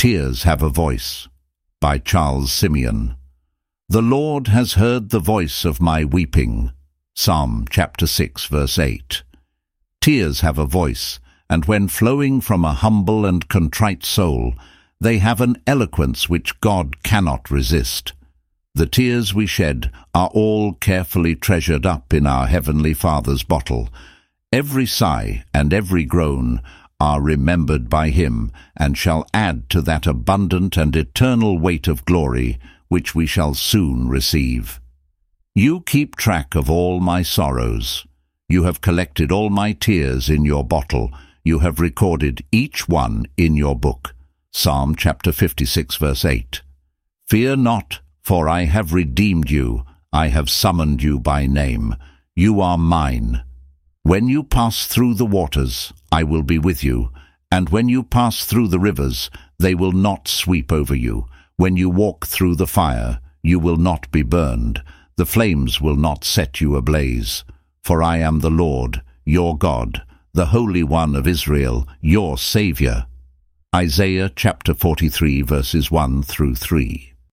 Tears Have a Voice by Charles Simeon. The Lord has heard the voice of my weeping. Psalm chapter 6 verse 8. Tears have a voice, and when flowing from a humble and contrite soul, they have an eloquence which God cannot resist. The tears we shed are all carefully treasured up in our Heavenly Father's bottle. Every sigh and every groan are remembered by him, and shall add to that abundant and eternal weight of glory which we shall soon receive. You keep track of all my sorrows. You have collected all my tears in your bottle. You have recorded each one in your book. Psalm chapter 56 verse 8. Fear not, for I have redeemed you. I have summoned you by name. You are mine. When you pass through the waters, I will be with you, and when you pass through the rivers, they will not sweep over you. When you walk through the fire, you will not be burned. The flames will not set you ablaze. For I am the Lord, your God, the Holy One of Israel, your Saviour. Isaiah chapter 43 verses 1 through 3.